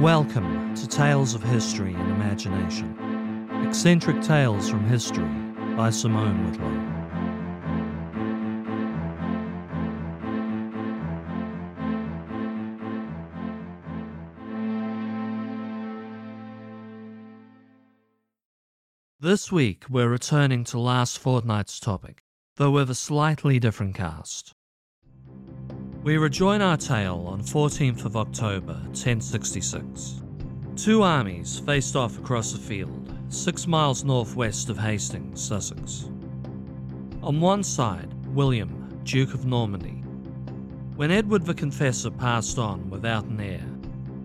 Welcome to Tales of History and Imagination. Eccentric Tales from History by Simone Whitlow. This week we're returning to last fortnight's topic, though with a slightly different cast. We rejoin our tale on 14th of October 1066. Two armies faced off across a field, six miles northwest of Hastings, Sussex. On one side, William, Duke of Normandy. When Edward the Confessor passed on without an heir,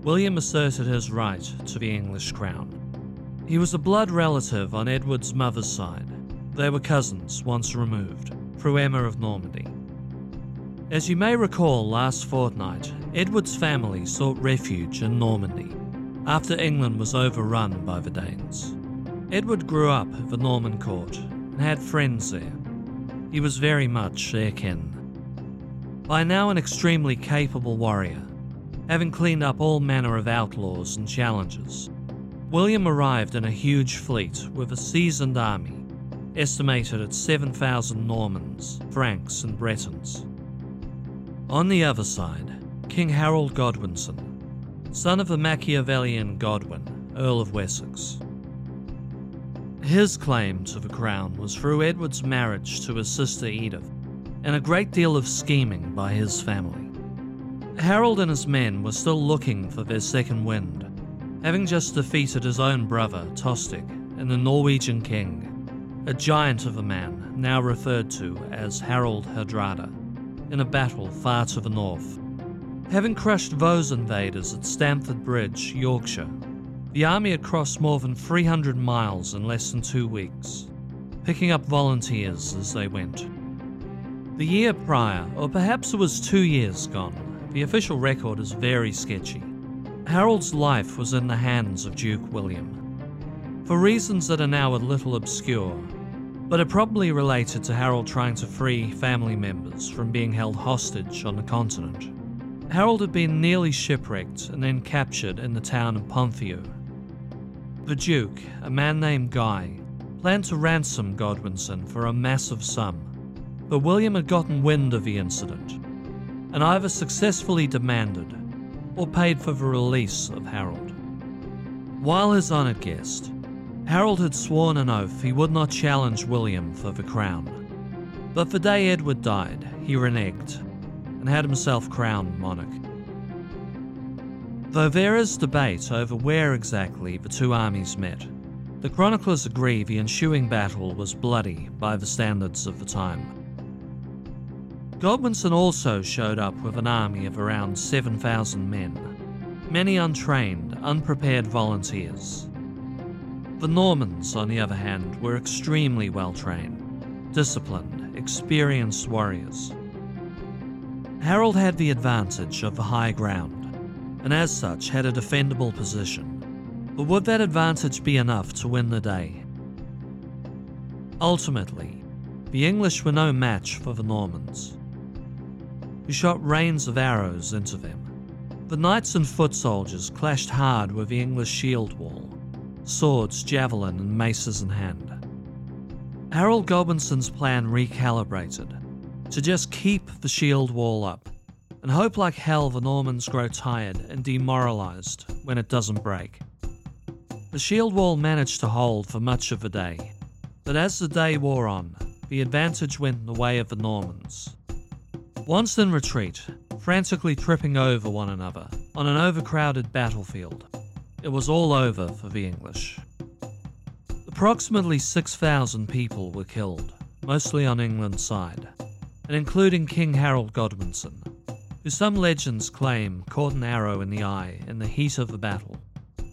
William asserted his right to the English crown. He was a blood relative on Edward's mother's side. They were cousins once removed, through Emma of Normandy. As you may recall, last fortnight, Edward's family sought refuge in Normandy after England was overrun by the Danes. Edward grew up at the Norman court and had friends there. He was very much their kin. By now, an extremely capable warrior, having cleaned up all manner of outlaws and challengers, William arrived in a huge fleet with a seasoned army, estimated at 7,000 Normans, Franks, and Bretons. On the other side, King Harold Godwinson, son of the Machiavellian Godwin, Earl of Wessex. His claim to the crown was through Edward's marriage to his sister Edith, and a great deal of scheming by his family. Harold and his men were still looking for their second wind, having just defeated his own brother, Tostig, and the Norwegian king, a giant of a man now referred to as Harald Hardrada in a battle far to the north. Having crushed those invaders at Stamford Bridge, Yorkshire, the army had crossed more than 300 miles in less than two weeks, picking up volunteers as they went. The year prior, or perhaps it was two years gone, the official record is very sketchy. Harold's life was in the hands of Duke William. For reasons that are now a little obscure, but are probably related to Harold trying to free family members from being held hostage on the continent. Harold had been nearly shipwrecked and then captured in the town of Ponthieu. The Duke, a man named Guy, planned to ransom Godwinson for a massive sum, but William had gotten wind of the incident and either successfully demanded or paid for the release of Harold. While his honoured guest, Harold had sworn an oath he would not challenge William for the crown. But the day Edward died, he reneged and had himself crowned monarch. Though there is debate over where exactly the two armies met, the chroniclers agree the ensuing battle was bloody by the standards of the time. Godwinson also showed up with an army of around 7,000 men, many untrained, unprepared volunteers. The Normans, on the other hand, were extremely well trained, disciplined, experienced warriors. Harold had the advantage of the high ground, and as such had a defendable position. But would that advantage be enough to win the day? Ultimately, the English were no match for the Normans, who shot rains of arrows into them. The knights and foot soldiers clashed hard with the English shield wall, swords, javelin, and maces in hand. Harold Godwinson's plan recalibrated to just keep the shield wall up and hope like hell the Normans grow tired and demoralized when it doesn't break. The shield wall managed to hold for much of the day, but as the day wore on, the advantage went in the way of the Normans. Once in retreat, frantically tripping over one another on an overcrowded battlefield, it was all over for the English. Approximately 6,000 people were killed, mostly on England's side, and including King Harold Godwinson, who some legends claim caught an arrow in the eye in the heat of the battle,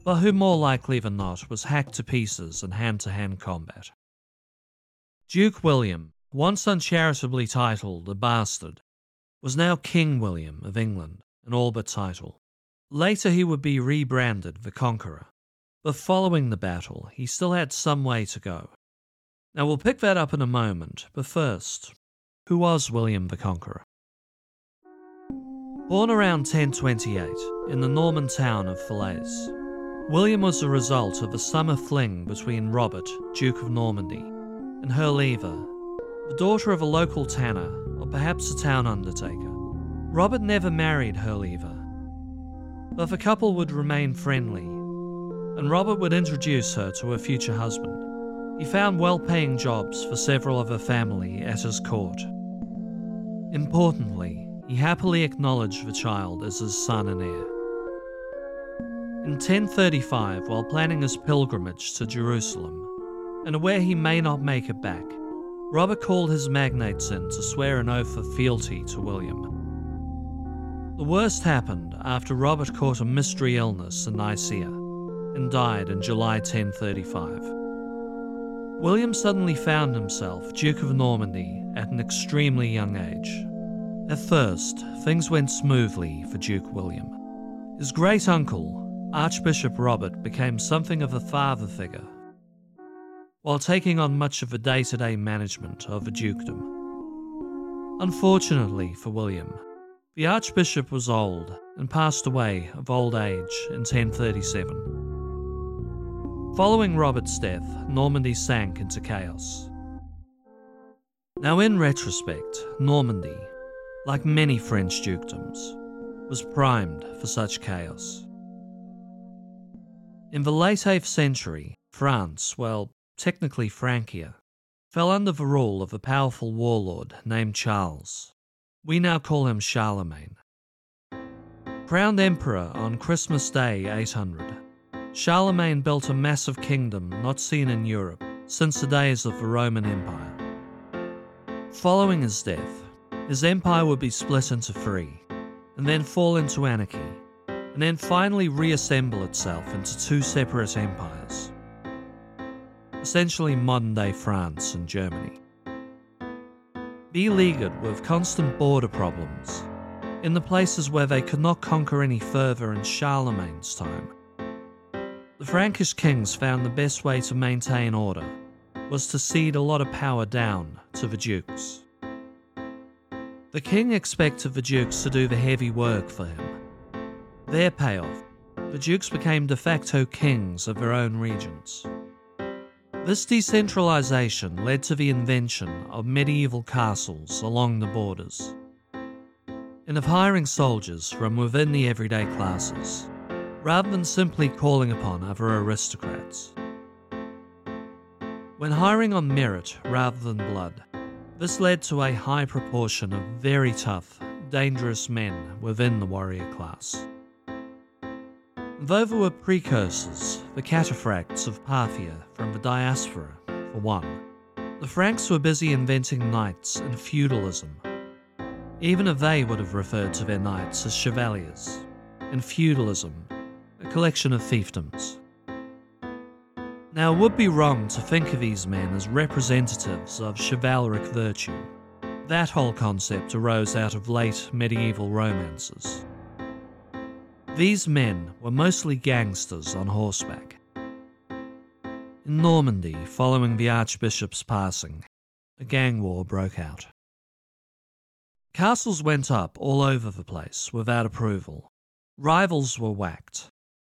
but who more likely than not was hacked to pieces in hand to hand combat. Duke William, once uncharitably titled a bastard, was now King William of England, an all but title. Later, he would be rebranded the Conqueror, but following the battle, he still had some way to go. Now, we'll pick that up in a moment, but first, who was William the Conqueror? Born around 1028 in the Norman town of Falaise, William was the result of a summer fling between Robert, Duke of Normandy, and Herleva, the daughter of a local tanner or perhaps a town undertaker. Robert never married Herleva, the couple would remain friendly, and Robert would introduce her to her future husband. He found well paying jobs for several of her family at his court. Importantly, he happily acknowledged the child as his son and heir. In 1035, while planning his pilgrimage to Jerusalem, and aware he may not make it back, Robert called his magnates in to swear an oath of fealty to William. The worst happened after Robert caught a mystery illness in Nicaea and died in July 1035. William suddenly found himself Duke of Normandy at an extremely young age. At first, things went smoothly for Duke William. His great uncle, Archbishop Robert, became something of a father figure, while taking on much of the day to day management of the dukedom. Unfortunately for William, the Archbishop was old and passed away of old age in 1037. Following Robert's death, Normandy sank into chaos. Now, in retrospect, Normandy like many French dukedoms, was primed for such chaos. In the late 8th century, France, well, technically Francia, fell under the rule of a powerful warlord named Charles. We now call him Charlemagne. Crowned emperor on Christmas Day 800, Charlemagne built a massive kingdom not seen in Europe since the days of the Roman Empire. Following his death, his empire would be split into three, and then fall into anarchy, and then finally reassemble itself into two separate empires. Essentially modern day France and Germany. Beleaguered with constant border problems, in the places where they could not conquer any further in Charlemagne's time. The Frankish kings found the best way to maintain order was to cede a lot of power down to the dukes. The king expected the dukes to do the heavy work for him. Their payoff, the dukes became de facto kings of their own regions. This decentralization led to the invention of medieval castles along the borders, and of hiring soldiers from within the everyday classes, rather than simply calling upon other aristocrats. When hiring on merit rather than blood, this led to a high proportion of very tough, dangerous men within the warrior class. There were precursors, the cataphracts of Parthia from the diaspora, for one, the Franks were busy inventing knights and feudalism. Even if they would have referred to their knights as chevaliers, and feudalism, a collection of fiefdoms. Now, it would be wrong to think of these men as representatives of chivalric virtue. That whole concept arose out of late medieval romances. These men were mostly gangsters on horseback. In Normandy, following the Archbishop's passing, a gang war broke out. Castles went up all over the place without approval. Rivals were whacked.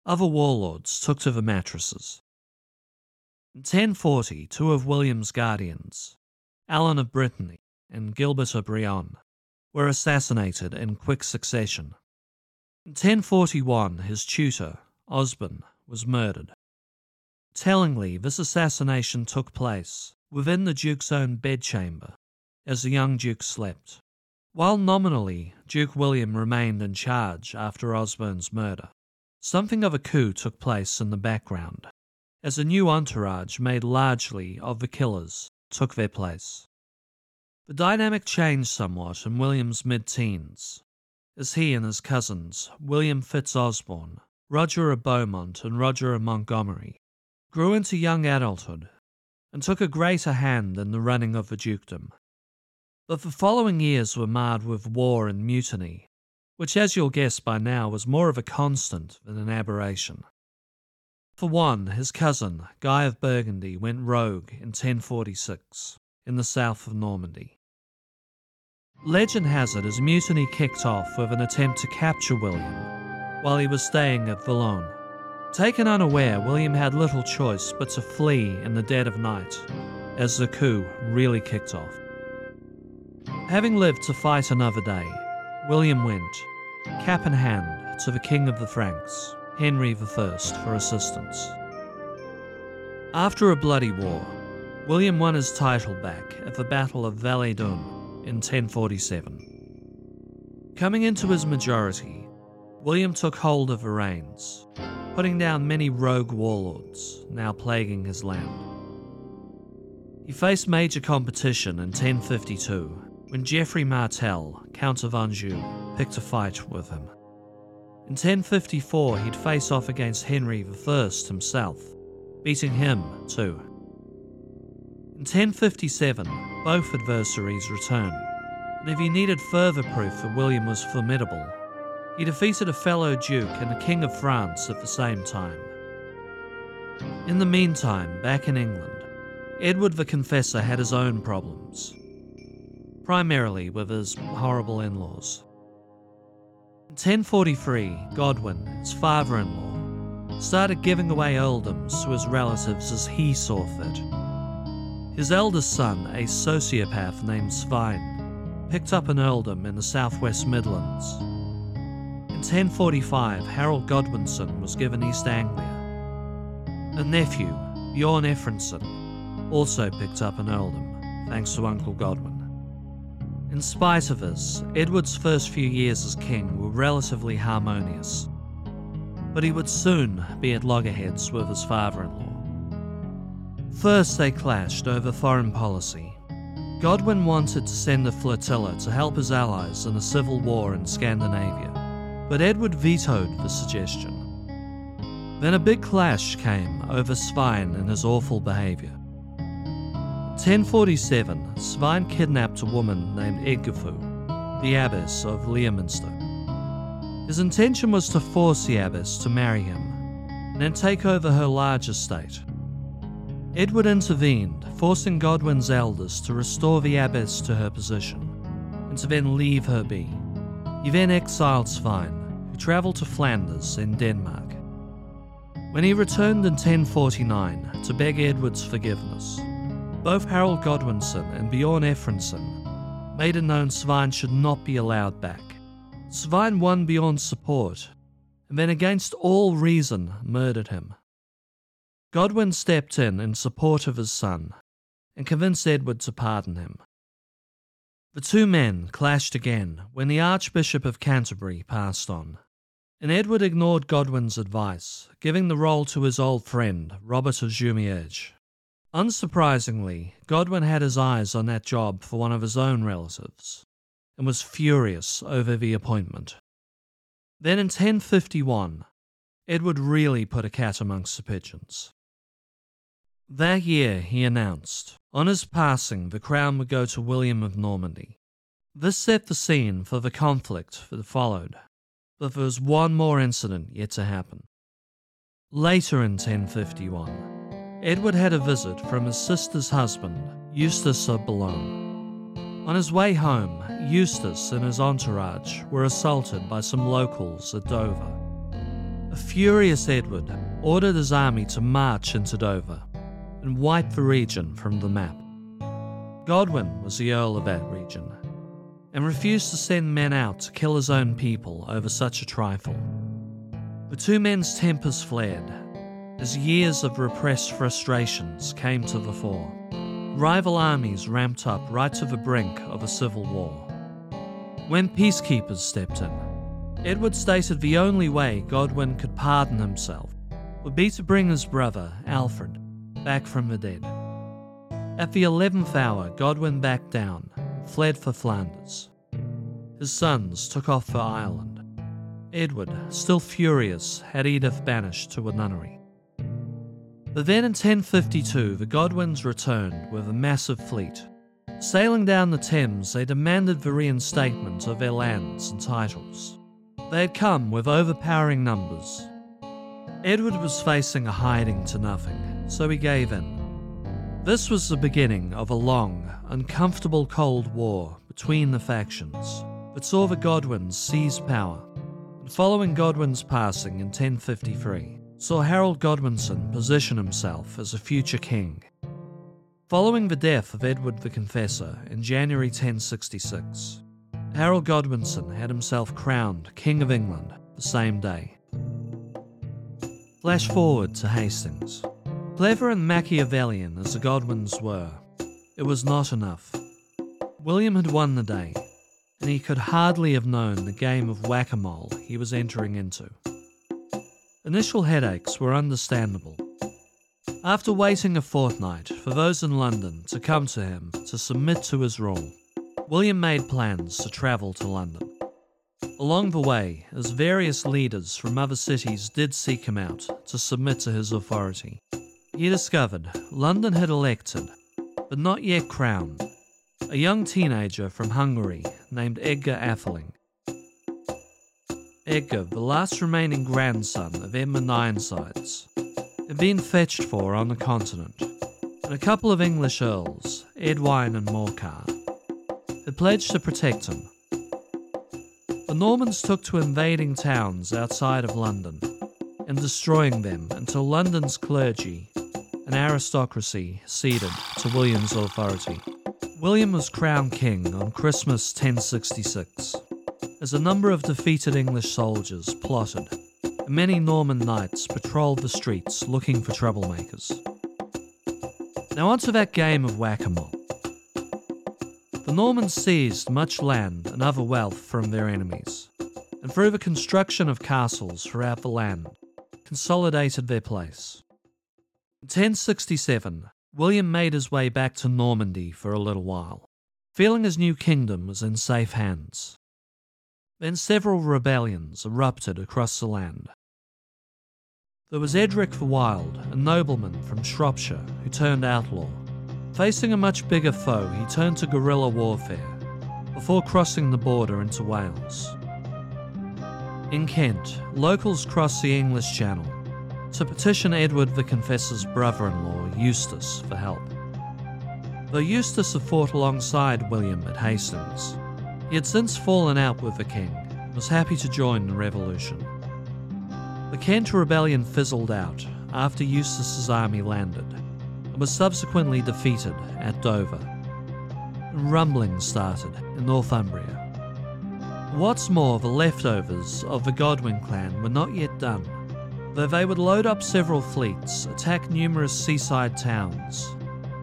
Other warlords took to the mattresses. In 1040, two of William's guardians, Alan of Brittany and Gilbert of Brionne, were assassinated in quick succession. In 1041, his tutor, Osborne, was murdered. Tellingly, this assassination took place within the Duke's own bedchamber as the young Duke slept. While nominally Duke William remained in charge after Osborne's murder, something of a coup took place in the background as a new entourage made largely of the killers took their place. The dynamic changed somewhat in William's mid teens, as he and his cousins, William Fitz-Osborne, Roger of Beaumont, and Roger of Montgomery, grew into young adulthood and took a greater hand in the running of the dukedom. But the following years were marred with war and mutiny, which, as you'll guess by now, was more of a constant than an aberration. For one, his cousin, Guy of Burgundy, went rogue in 1046 in the south of Normandy. Legend has it his mutiny kicked off with an attempt to capture William while he was staying at Valognes. Taken unaware, William had little choice but to flee in the dead of night as the coup really kicked off. Having lived to fight another day, William went, cap in hand, to the King of the Franks, Henry I, for assistance. After a bloody war, William won his title back at the Battle of Valais-Dun in 1047. Coming into his majority, William took hold of the reins, putting down many rogue warlords now plaguing his land. He faced major competition in 1052 when Geoffrey Martel, Count of Anjou, picked a fight with him. In 1054, he'd face off against Henry I himself, beating him too. In 1057, both adversaries returned, and if he needed further proof that William was formidable, he defeated a fellow duke and the King of France at the same time. In the meantime, back in England, Edward the Confessor had his own problems, primarily with his horrible in laws. In 1043, Godwin, his father in law, started giving away earldoms to his relatives as he saw fit. His eldest son, a sociopath named Svein, picked up an earldom in the southwest Midlands. In 1045, Harold Godwinson was given East Anglia. A nephew, Bjorn Efrenson, also picked up an earldom, thanks to Uncle Godwin. In spite of this, Edward's first few years as king were relatively harmonious but he would soon be at loggerheads with his father in law. First, they clashed over foreign policy. Godwin wanted to send a flotilla to help his allies in a civil war in Scandinavia, but Edward vetoed the suggestion. Then a big clash came over Svein and his awful behaviour. 1047, Svein kidnapped a woman named Edgifu, the abbess of Leominster. His intention was to force the abbess to marry him and then take over her large estate. Edward intervened, forcing Godwin's elders to restore the abbess to her position and to then leave her be. He then exiled Svein, who travelled to Flanders in Denmark. When he returned in 1049 to beg Edward's forgiveness, both Harold Godwinson and Bjorn Efrenson made it known Svein should not be allowed back. Svein won beyond support, and then against all reason murdered him. Godwin stepped in in support of his son and convinced Edward to pardon him. The two men clashed again when the Archbishop of Canterbury passed on, and Edward ignored Godwin's advice, giving the role to his old friend, Robert of Jumièges. Unsurprisingly, Godwin had his eyes on that job for one of his own relatives, and was furious over the appointment. Then in 1051, Edward really put a cat amongst the pigeons. That year, he announced, on his passing, the crown would go to William of Normandy. This set the scene for the conflict that followed, but there was one more incident yet to happen. Later in 1051, Edward had a visit from his sister's husband, Eustace of Boulogne. On his way home, Eustace and his entourage were assaulted by some locals at Dover. A furious Edward ordered his army to march into Dover and wipe the region from the map. Godwin was the Earl of that region and refused to send men out to kill his own people over such a trifle. The two men's tempers flared as years of repressed frustrations came to the fore. Rival armies ramped up right to the brink of a civil war. When peacekeepers stepped in, Edward stated the only way Godwin could pardon himself would be to bring his brother, Alfred, back from the dead. At the eleventh hour, Godwin backed down fled for Flanders. His sons took off for Ireland. Edward, still furious, had Edith banished to a nunnery. But then in 1052, the Godwins returned with a massive fleet. Sailing down the Thames, they demanded the reinstatement of their lands and titles. They had come with overpowering numbers. Edward was facing a hiding to nothing, so he gave in. This was the beginning of a long, uncomfortable Cold War between the factions, but saw the Godwins seize power. And following Godwin's passing in 1053, saw Harold Godwinson position himself as a future king. Following the death of Edward the Confessor in January 1066, Harold Godwinson had himself crowned King of England the same day. Flash forward to Hastings. Clever and Machiavellian as the Godwins were, it was not enough. William had won the day, and he could hardly have known the game of whack a mole he was entering into. Initial headaches were understandable. After waiting a fortnight for those in London to come to him to submit to his rule, William made plans to travel to London. Along the way, as various leaders from other cities did seek him out to submit to his authority, he discovered London had elected, but not yet crowned, a young teenager from Hungary named Edgar Atheling. Edgar, the last remaining grandson of Edmund Ironsides, had been fetched for on the continent, and a couple of English earls, Edwine and Morcar, had pledged to protect him. The Normans took to invading towns outside of London and destroying them until London's clergy and aristocracy ceded to William's authority. William was crowned king on Christmas 1066 as a number of defeated English soldiers plotted, and many Norman knights patrolled the streets looking for troublemakers. Now, onto that game of whack a mole. The Normans seized much land and other wealth from their enemies, and through the construction of castles throughout the land, consolidated their place. In 1067, William made his way back to Normandy for a little while, feeling his new kingdom was in safe hands. Then several rebellions erupted across the land. There was Edric the Wild, a nobleman from Shropshire who turned outlaw. Facing a much bigger foe, he turned to guerrilla warfare before crossing the border into Wales. In Kent, locals crossed the English Channel to petition Edward the Confessor's brother in law, Eustace, for help. Though Eustace had fought alongside William at Hastings, he had since fallen out with the king and was happy to join the revolution. The Kent rebellion fizzled out after Eustace's army landed and was subsequently defeated at Dover. And rumbling started in Northumbria. What's more, the leftovers of the Godwin clan were not yet done, though they would load up several fleets, attack numerous seaside towns,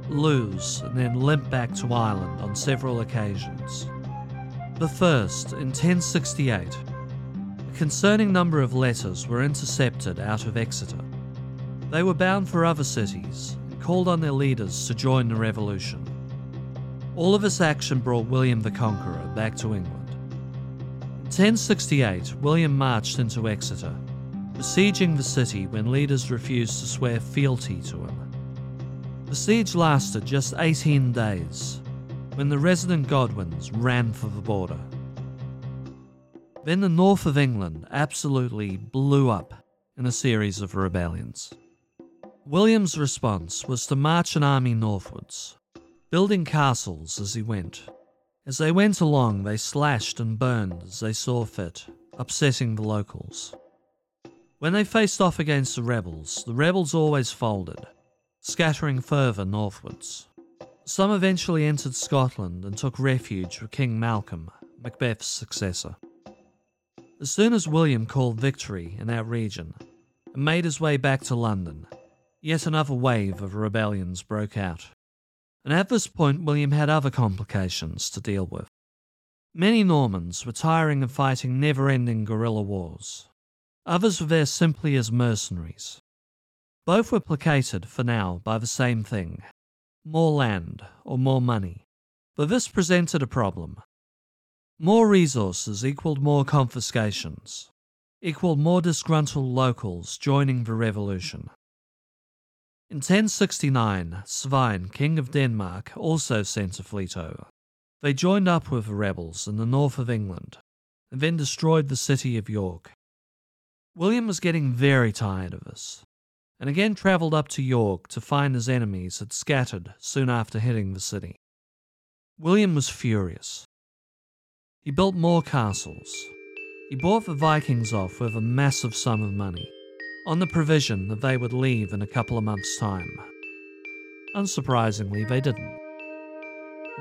lose, and then limp back to Ireland on several occasions. The first, in 1068, a concerning number of letters were intercepted out of Exeter. They were bound for other cities, called on their leaders to join the revolution. All of this action brought William the Conqueror back to England. In 1068, William marched into Exeter, besieging the city when leaders refused to swear fealty to him. The siege lasted just 18 days, when the resident Godwins ran for the border. Then the north of England absolutely blew up in a series of rebellions. William's response was to march an army northwards, building castles as he went. As they went along, they slashed and burned as they saw fit, upsetting the locals. When they faced off against the rebels, the rebels always folded, scattering further northwards. Some eventually entered Scotland and took refuge with King Malcolm, Macbeth's successor. As soon as William called victory in that region and made his way back to London, Yet another wave of rebellions broke out. And at this point, William had other complications to deal with. Many Normans were tiring of fighting never ending guerrilla wars. Others were there simply as mercenaries. Both were placated, for now, by the same thing more land or more money. But this presented a problem. More resources equaled more confiscations, equaled more disgruntled locals joining the revolution. In 1069, Svein, king of Denmark, also sent a fleet over. They joined up with the rebels in the north of England and then destroyed the city of York. William was getting very tired of this and again travelled up to York to find his enemies had scattered soon after hitting the city. William was furious. He built more castles. He bought the Vikings off with a massive sum of money, on the provision that they would leave in a couple of months' time. Unsurprisingly, they didn't.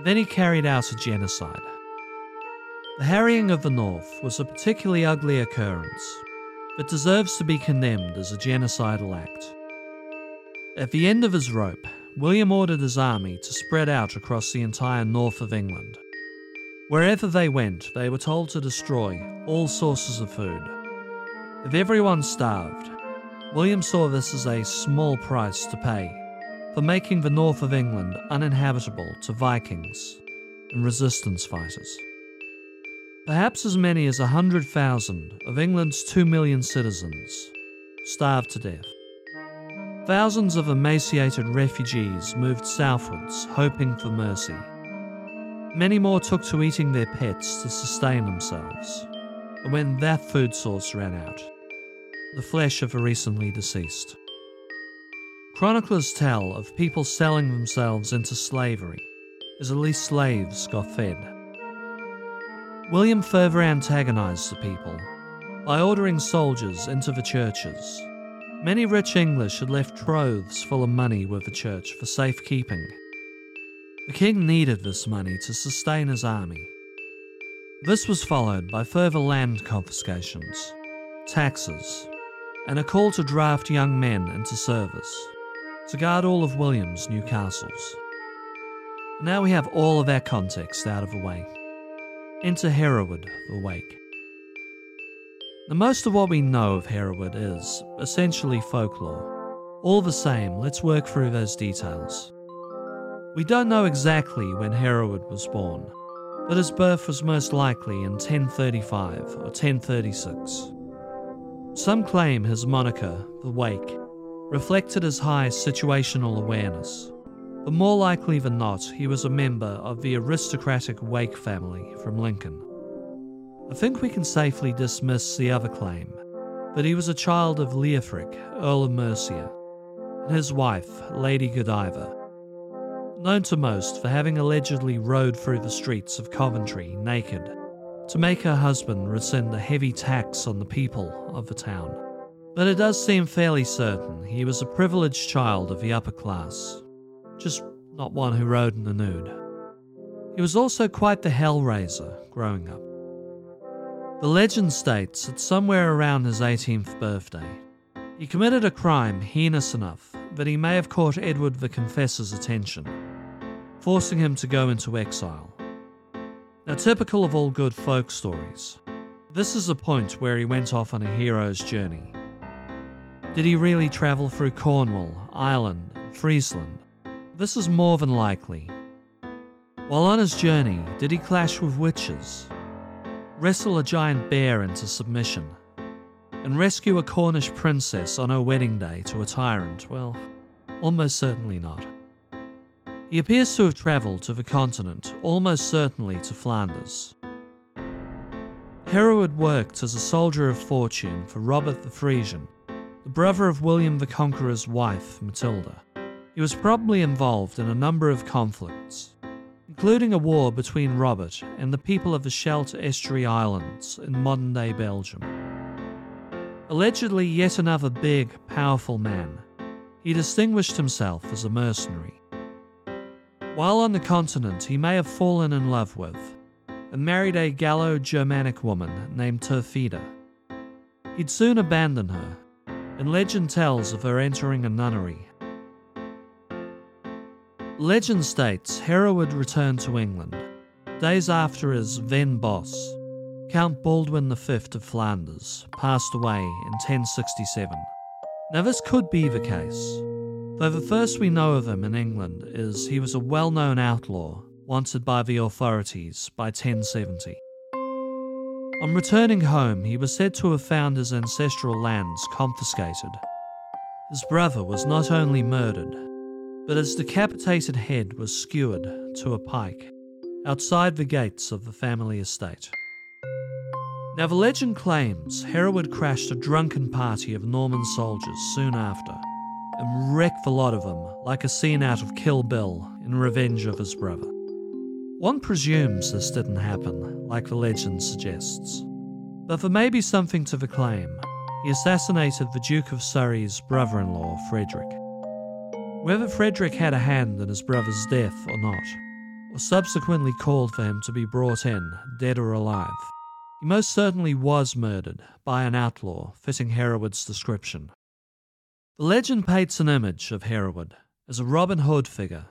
Then he carried out a genocide. The harrying of the North was a particularly ugly occurrence, but deserves to be condemned as a genocidal act. At the end of his rope, William ordered his army to spread out across the entire north of England. Wherever they went, they were told to destroy all sources of food. If everyone starved, William saw this as a small price to pay for making the north of England uninhabitable to Vikings and resistance fighters. Perhaps as many as 100,000 of England's 2 million citizens starved to death. Thousands of emaciated refugees moved southwards, hoping for mercy. Many more took to eating their pets to sustain themselves. And when that food source ran out, the flesh of the recently deceased. Chroniclers tell of people selling themselves into slavery, as at least slaves got fed. William further antagonized the people by ordering soldiers into the churches. Many rich English had left troves full of money with the church for safekeeping. The king needed this money to sustain his army. This was followed by further land confiscations, taxes, and a call to draft young men into service to guard all of William's new castles. Now we have all of our context out of the way. Enter Hereward the Wake. Now, most of what we know of Hereward is essentially folklore. All the same, let's work through those details. We don't know exactly when Hereward was born, but his birth was most likely in 1035 or 1036. Some claim his moniker, the Wake, reflected his high situational awareness. But more likely than not, he was a member of the aristocratic Wake family from Lincoln. I think we can safely dismiss the other claim that he was a child of Leofric, Earl of Mercia, and his wife, Lady Godiva, known to most for having allegedly rode through the streets of Coventry naked to make her husband rescind a heavy tax on the people of the town. But it does seem fairly certain he was a privileged child of the upper class, just not one who rode in the nude. He was also quite the hellraiser growing up. The legend states that somewhere around his 18th birthday, he committed a crime heinous enough that he may have caught Edward the Confessor's attention, forcing him to go into exile. Now, typical of all good folk stories, this is the point where he went off on a hero's journey did he really travel through Cornwall, Ireland, Friesland? This is more than likely. While on his journey, did he clash with witches, wrestle a giant bear into submission, and rescue a Cornish princess on her wedding day to a tyrant? Well, almost certainly not. He appears to have travelled to the continent, almost certainly to Flanders. Hereward worked as a soldier of fortune for Robert the Frisian the brother of William the Conqueror's wife, Matilda. He was probably involved in a number of conflicts, including a war between Robert and the people of the Scheldt Estuary Islands in modern day Belgium. Allegedly, yet another big, powerful man, he distinguished himself as a mercenary. While on the continent, he may have fallen in love with and married a Gallo Germanic woman named Turfrida. He'd soon abandon her and legend tells of her entering a nunnery. Legend states Hereward returned to England days after his then boss, Count Baldwin V of Flanders, passed away in 1067. Now, this could be the case, though the first we know of him in England is he was a well known outlaw wanted by the authorities by 1070. On returning home, he was said to have found his ancestral lands confiscated. His brother was not only murdered, but his decapitated head was skewered to a pike outside the gates of the family estate. Now, the legend claims Hereward crashed a drunken party of Norman soldiers soon after and wrecked the lot of them like a scene out of Kill Bill in revenge of his brother. One presumes this didn't happen, like the legend suggests. But there may be something to the claim. He assassinated the Duke of Surrey's brother in law, Frederick. Whether Frederick had a hand in his brother's death or not, or subsequently called for him to be brought in, dead or alive, he most certainly was murdered by an outlaw fitting Hereward's description. The legend paints an image of Hereward as a Robin Hood figure,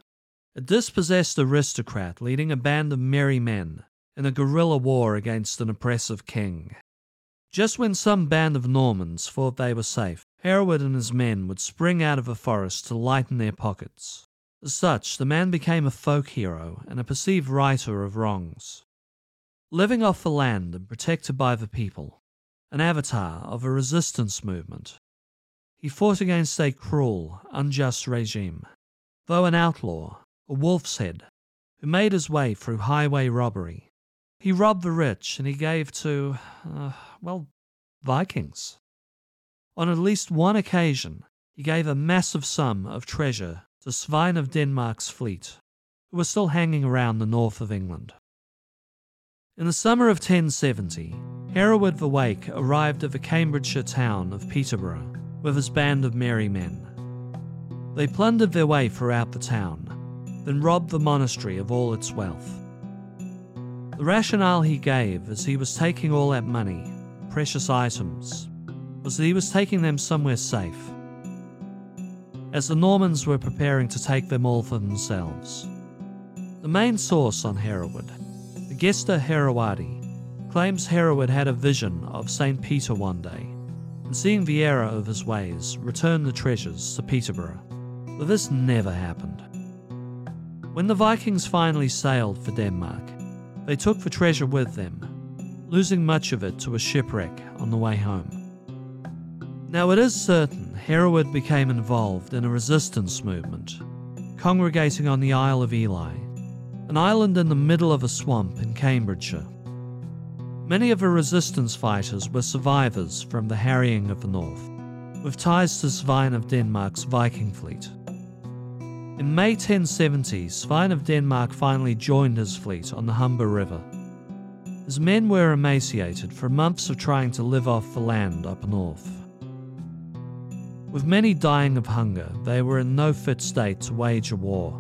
a dispossessed aristocrat leading a band of merry men in a guerrilla war against an oppressive king. Just when some band of Normans thought they were safe, Hereward and his men would spring out of a forest to lighten their pockets. As such, the man became a folk hero and a perceived righter of wrongs. Living off the land and protected by the people, an avatar of a resistance movement, he fought against a cruel, unjust regime. Though an outlaw, a wolf's head, who made his way through highway robbery, he robbed the rich and he gave to, uh, well, Vikings. On at least one occasion, he gave a massive sum of treasure to Svein of Denmark's fleet, who were still hanging around the north of England. In the summer of 1070, Hereward the Wake arrived at the Cambridgeshire town of Peterborough with his band of merry men. They plundered their way throughout the town, then robbed the monastery of all its wealth. The rationale he gave as he was taking all that money, precious items, was that he was taking them somewhere safe, as the Normans were preparing to take them all for themselves. The main source on Hereward the Gesta Herewardi claims Hereward had a vision of St. Peter one day, and seeing error of his ways, returned the treasures to Peterborough. But this never happened. When the Vikings finally sailed for Denmark, they took the treasure with them, losing much of it to a shipwreck on the way home. Now it is certain Hereward became involved in a resistance movement, congregating on the Isle of Ely an island in the middle of a swamp in Cambridgeshire. Many of the resistance fighters were survivors from the harrying of the north, with ties to Svein of Denmark's Viking fleet. In May 1070, Svein of Denmark finally joined his fleet on the Humber River. His men were emaciated from months of trying to live off the land up north. With many dying of hunger, they were in no fit state to wage a war.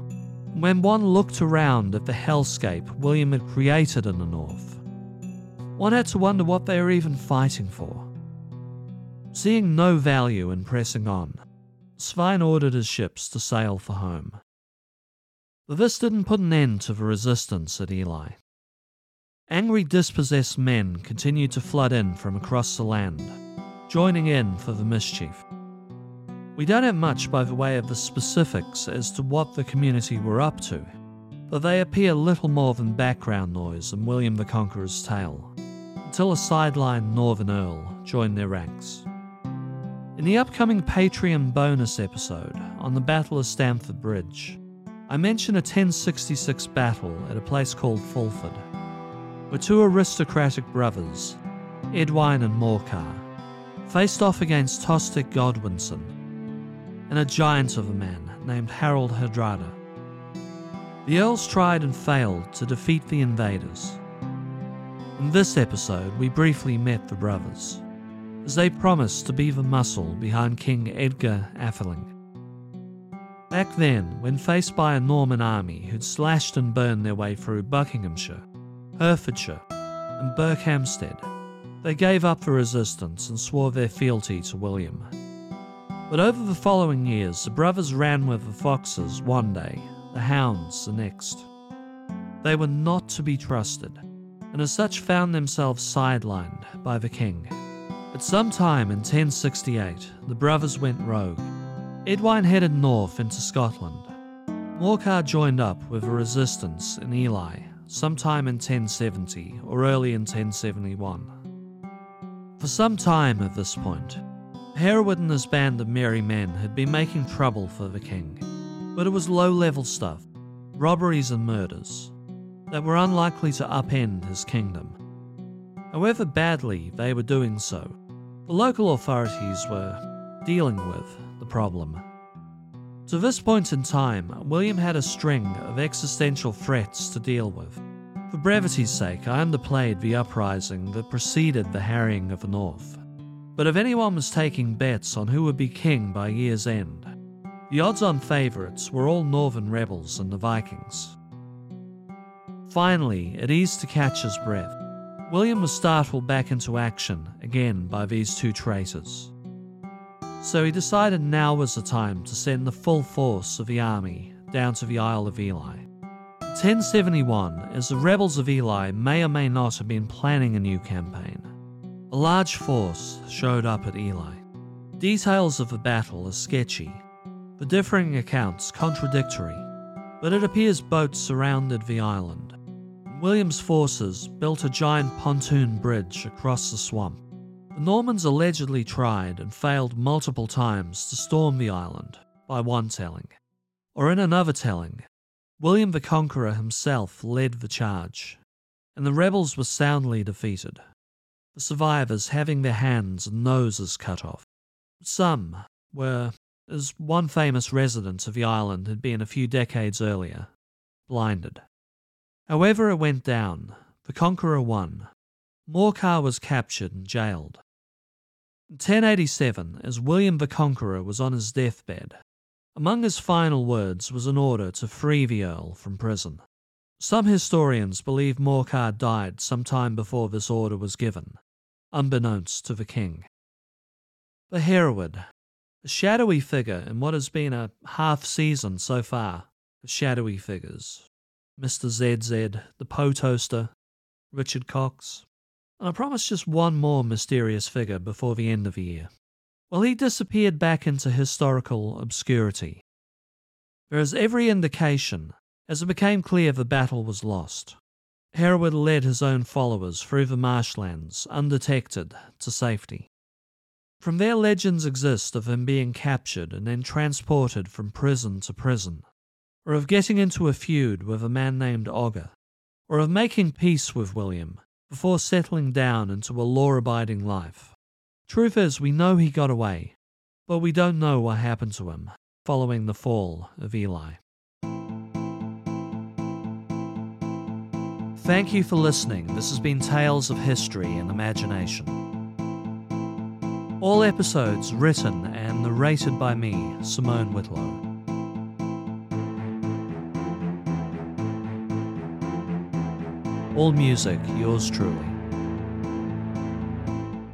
When one looked around at the hellscape William had created in the north, one had to wonder what they were even fighting for. Seeing no value in pressing on, Svein ordered his ships to sail for home. But this didn't put an end to the resistance at Ely. Angry, dispossessed men continued to flood in from across the land, joining in for the mischief. We don't have much by the way of the specifics as to what the community were up to, but they appear little more than background noise in William the Conqueror's tale, until a sidelined Northern Earl joined their ranks. In the upcoming Patreon bonus episode on the Battle of Stamford Bridge, I mention a 1066 battle at a place called Fulford, where two aristocratic brothers, Edwine and Morcar, faced off against Tostig Godwinson and a giant of a man named Harald Hardrada. The Earls tried and failed to defeat the invaders. In this episode, we briefly met the brothers, as they promised to be the muscle behind King Edgar Atheling. Back then, when faced by a Norman army who'd slashed and burned their way through Buckinghamshire, Hertfordshire, and Berkhamsted, they gave up the resistance and swore their fealty to William. But over the following years, the brothers ran with the foxes one day, the hounds the next. They were not to be trusted, and as such found themselves sidelined by the king. At some time in 1068, the brothers went rogue. Edwine headed north into Scotland. Morcar joined up with a resistance in Ely sometime in 1070 or early in 1071. For some time at this point, Hereward and his band of merry men had been making trouble for the king, but it was low level stuff, robberies and murders, that were unlikely to upend his kingdom. However badly they were doing so, the local authorities were dealing with the problem. To this point in time, William had a string of existential threats to deal with. For brevity's sake, I underplayed the uprising that preceded the harrying of the North. But if anyone was taking bets on who would be king by year's end, the odds on favourites were all northern rebels and the Vikings. Finally, at ease to catch his breath. William was startled back into action again by these two traitors. So he decided now was the time to send the full force of the army down to the Isle of Ely. 1071, as the rebels of Ely may or may not have been planning a new campaign, a large force showed up at Ely. Details of the battle are sketchy, the differing accounts contradictory, but it appears boats surrounded the island. William's forces built a giant pontoon bridge across the swamp. The Normans allegedly tried and failed multiple times to storm the island, by one telling. Or in another telling, William the Conqueror himself led the charge, and the rebels were soundly defeated, the survivors having their hands and noses cut off. Some were, as one famous resident of the island had been a few decades earlier, blinded. However, it went down, the Conqueror won. Morcar was captured and jailed. In 1087, as William the Conqueror was on his deathbed, among his final words was an order to free the Earl from prison. Some historians believe Morcar died some time before this order was given, unbeknownst to the king. The Hereward, a shadowy figure in what has been a half season so far of shadowy figures. Mr. ZZ, the Poe Toaster, Richard Cox, and I promised just one more mysterious figure before the end of the year. Well, he disappeared back into historical obscurity. There is every indication, as it became clear the battle was lost. Hereward led his own followers through the marshlands, undetected, to safety. From there, legends exist of him being captured and then transported from prison to prison, or of getting into a feud with a man named Ogger, or of making peace with William before settling down into a law abiding life. Truth is, we know he got away, but we don't know what happened to him following the fall of Ely. Thank you for listening. This has been Tales of History and Imagination. All episodes written and narrated by me, Simone Whitlow. All music, yours truly.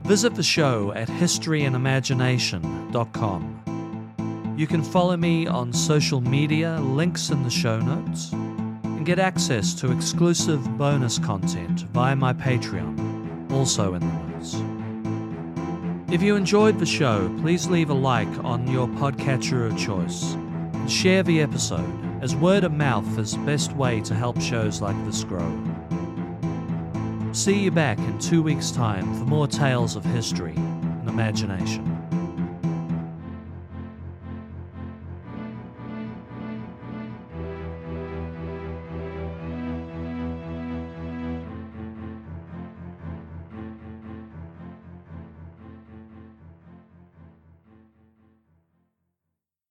Visit the show at historyandimagination.com. You can follow me on social media, links in the show notes, and get access to exclusive bonus content via my Patreon, also in the notes. If you enjoyed the show, please leave a like on your podcatcher of choice and share the episode, as word of mouth is the best way to help shows like this grow. See you back in two weeks' time for more tales of history and imagination.